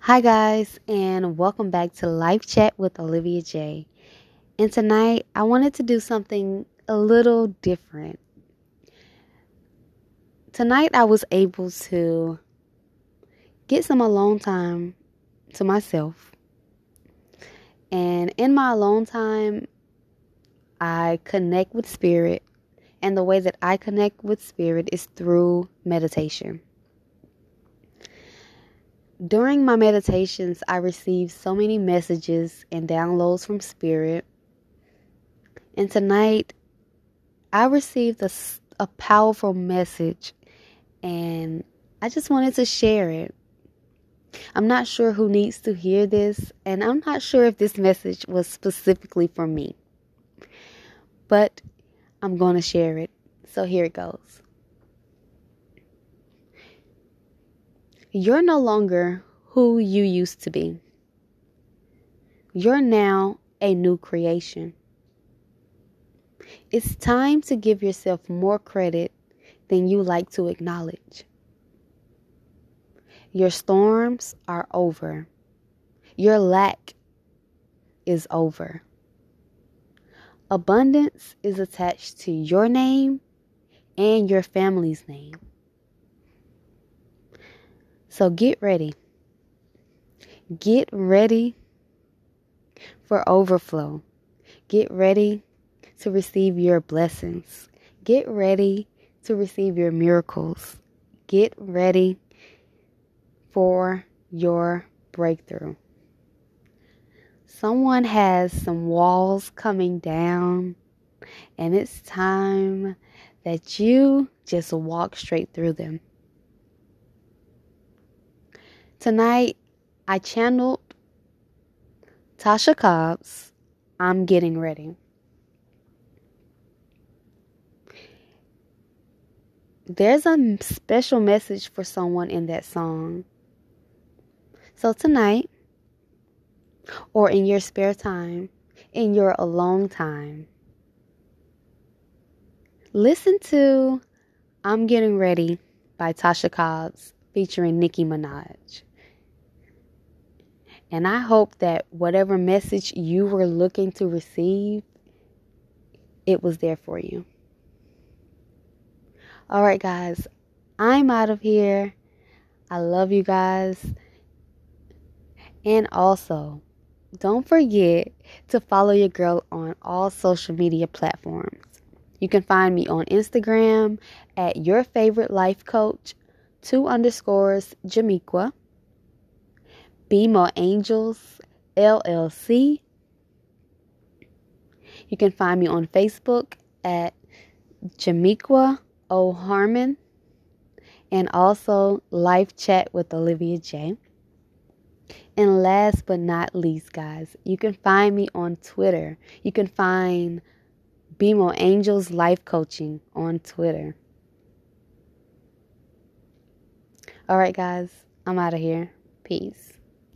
Hi, guys, and welcome back to Life Chat with Olivia J. And tonight, I wanted to do something a little different. Tonight, I was able to get some alone time to myself. And in my alone time, I connect with spirit. And the way that I connect with spirit is through meditation. During my meditations, I receive so many messages and downloads from Spirit. And tonight, I received a, a powerful message, and I just wanted to share it. I'm not sure who needs to hear this, and I'm not sure if this message was specifically for me. But I'm going to share it. So here it goes. You're no longer who you used to be. You're now a new creation. It's time to give yourself more credit than you like to acknowledge. Your storms are over. Your lack is over. Abundance is attached to your name and your family's name. So get ready. Get ready for overflow. Get ready to receive your blessings. Get ready to receive your miracles. Get ready for your breakthrough. Someone has some walls coming down, and it's time that you just walk straight through them. Tonight, I channeled Tasha Cobbs' I'm Getting Ready. There's a special message for someone in that song. So tonight, or in your spare time, in your alone time, listen to I'm Getting Ready by Tasha Cobbs featuring Nicki Minaj. And I hope that whatever message you were looking to receive, it was there for you. All right, guys, I'm out of here. I love you guys. And also, don't forget to follow your girl on all social media platforms. You can find me on Instagram at your favorite life coach, two underscores Jamiqua. BMO Angels LLC. You can find me on Facebook at Jamiqua O. Harmon and also Life Chat with Olivia J. And last but not least, guys, you can find me on Twitter. You can find BMO Angels Life Coaching on Twitter. All right, guys, I'm out of here. Peace.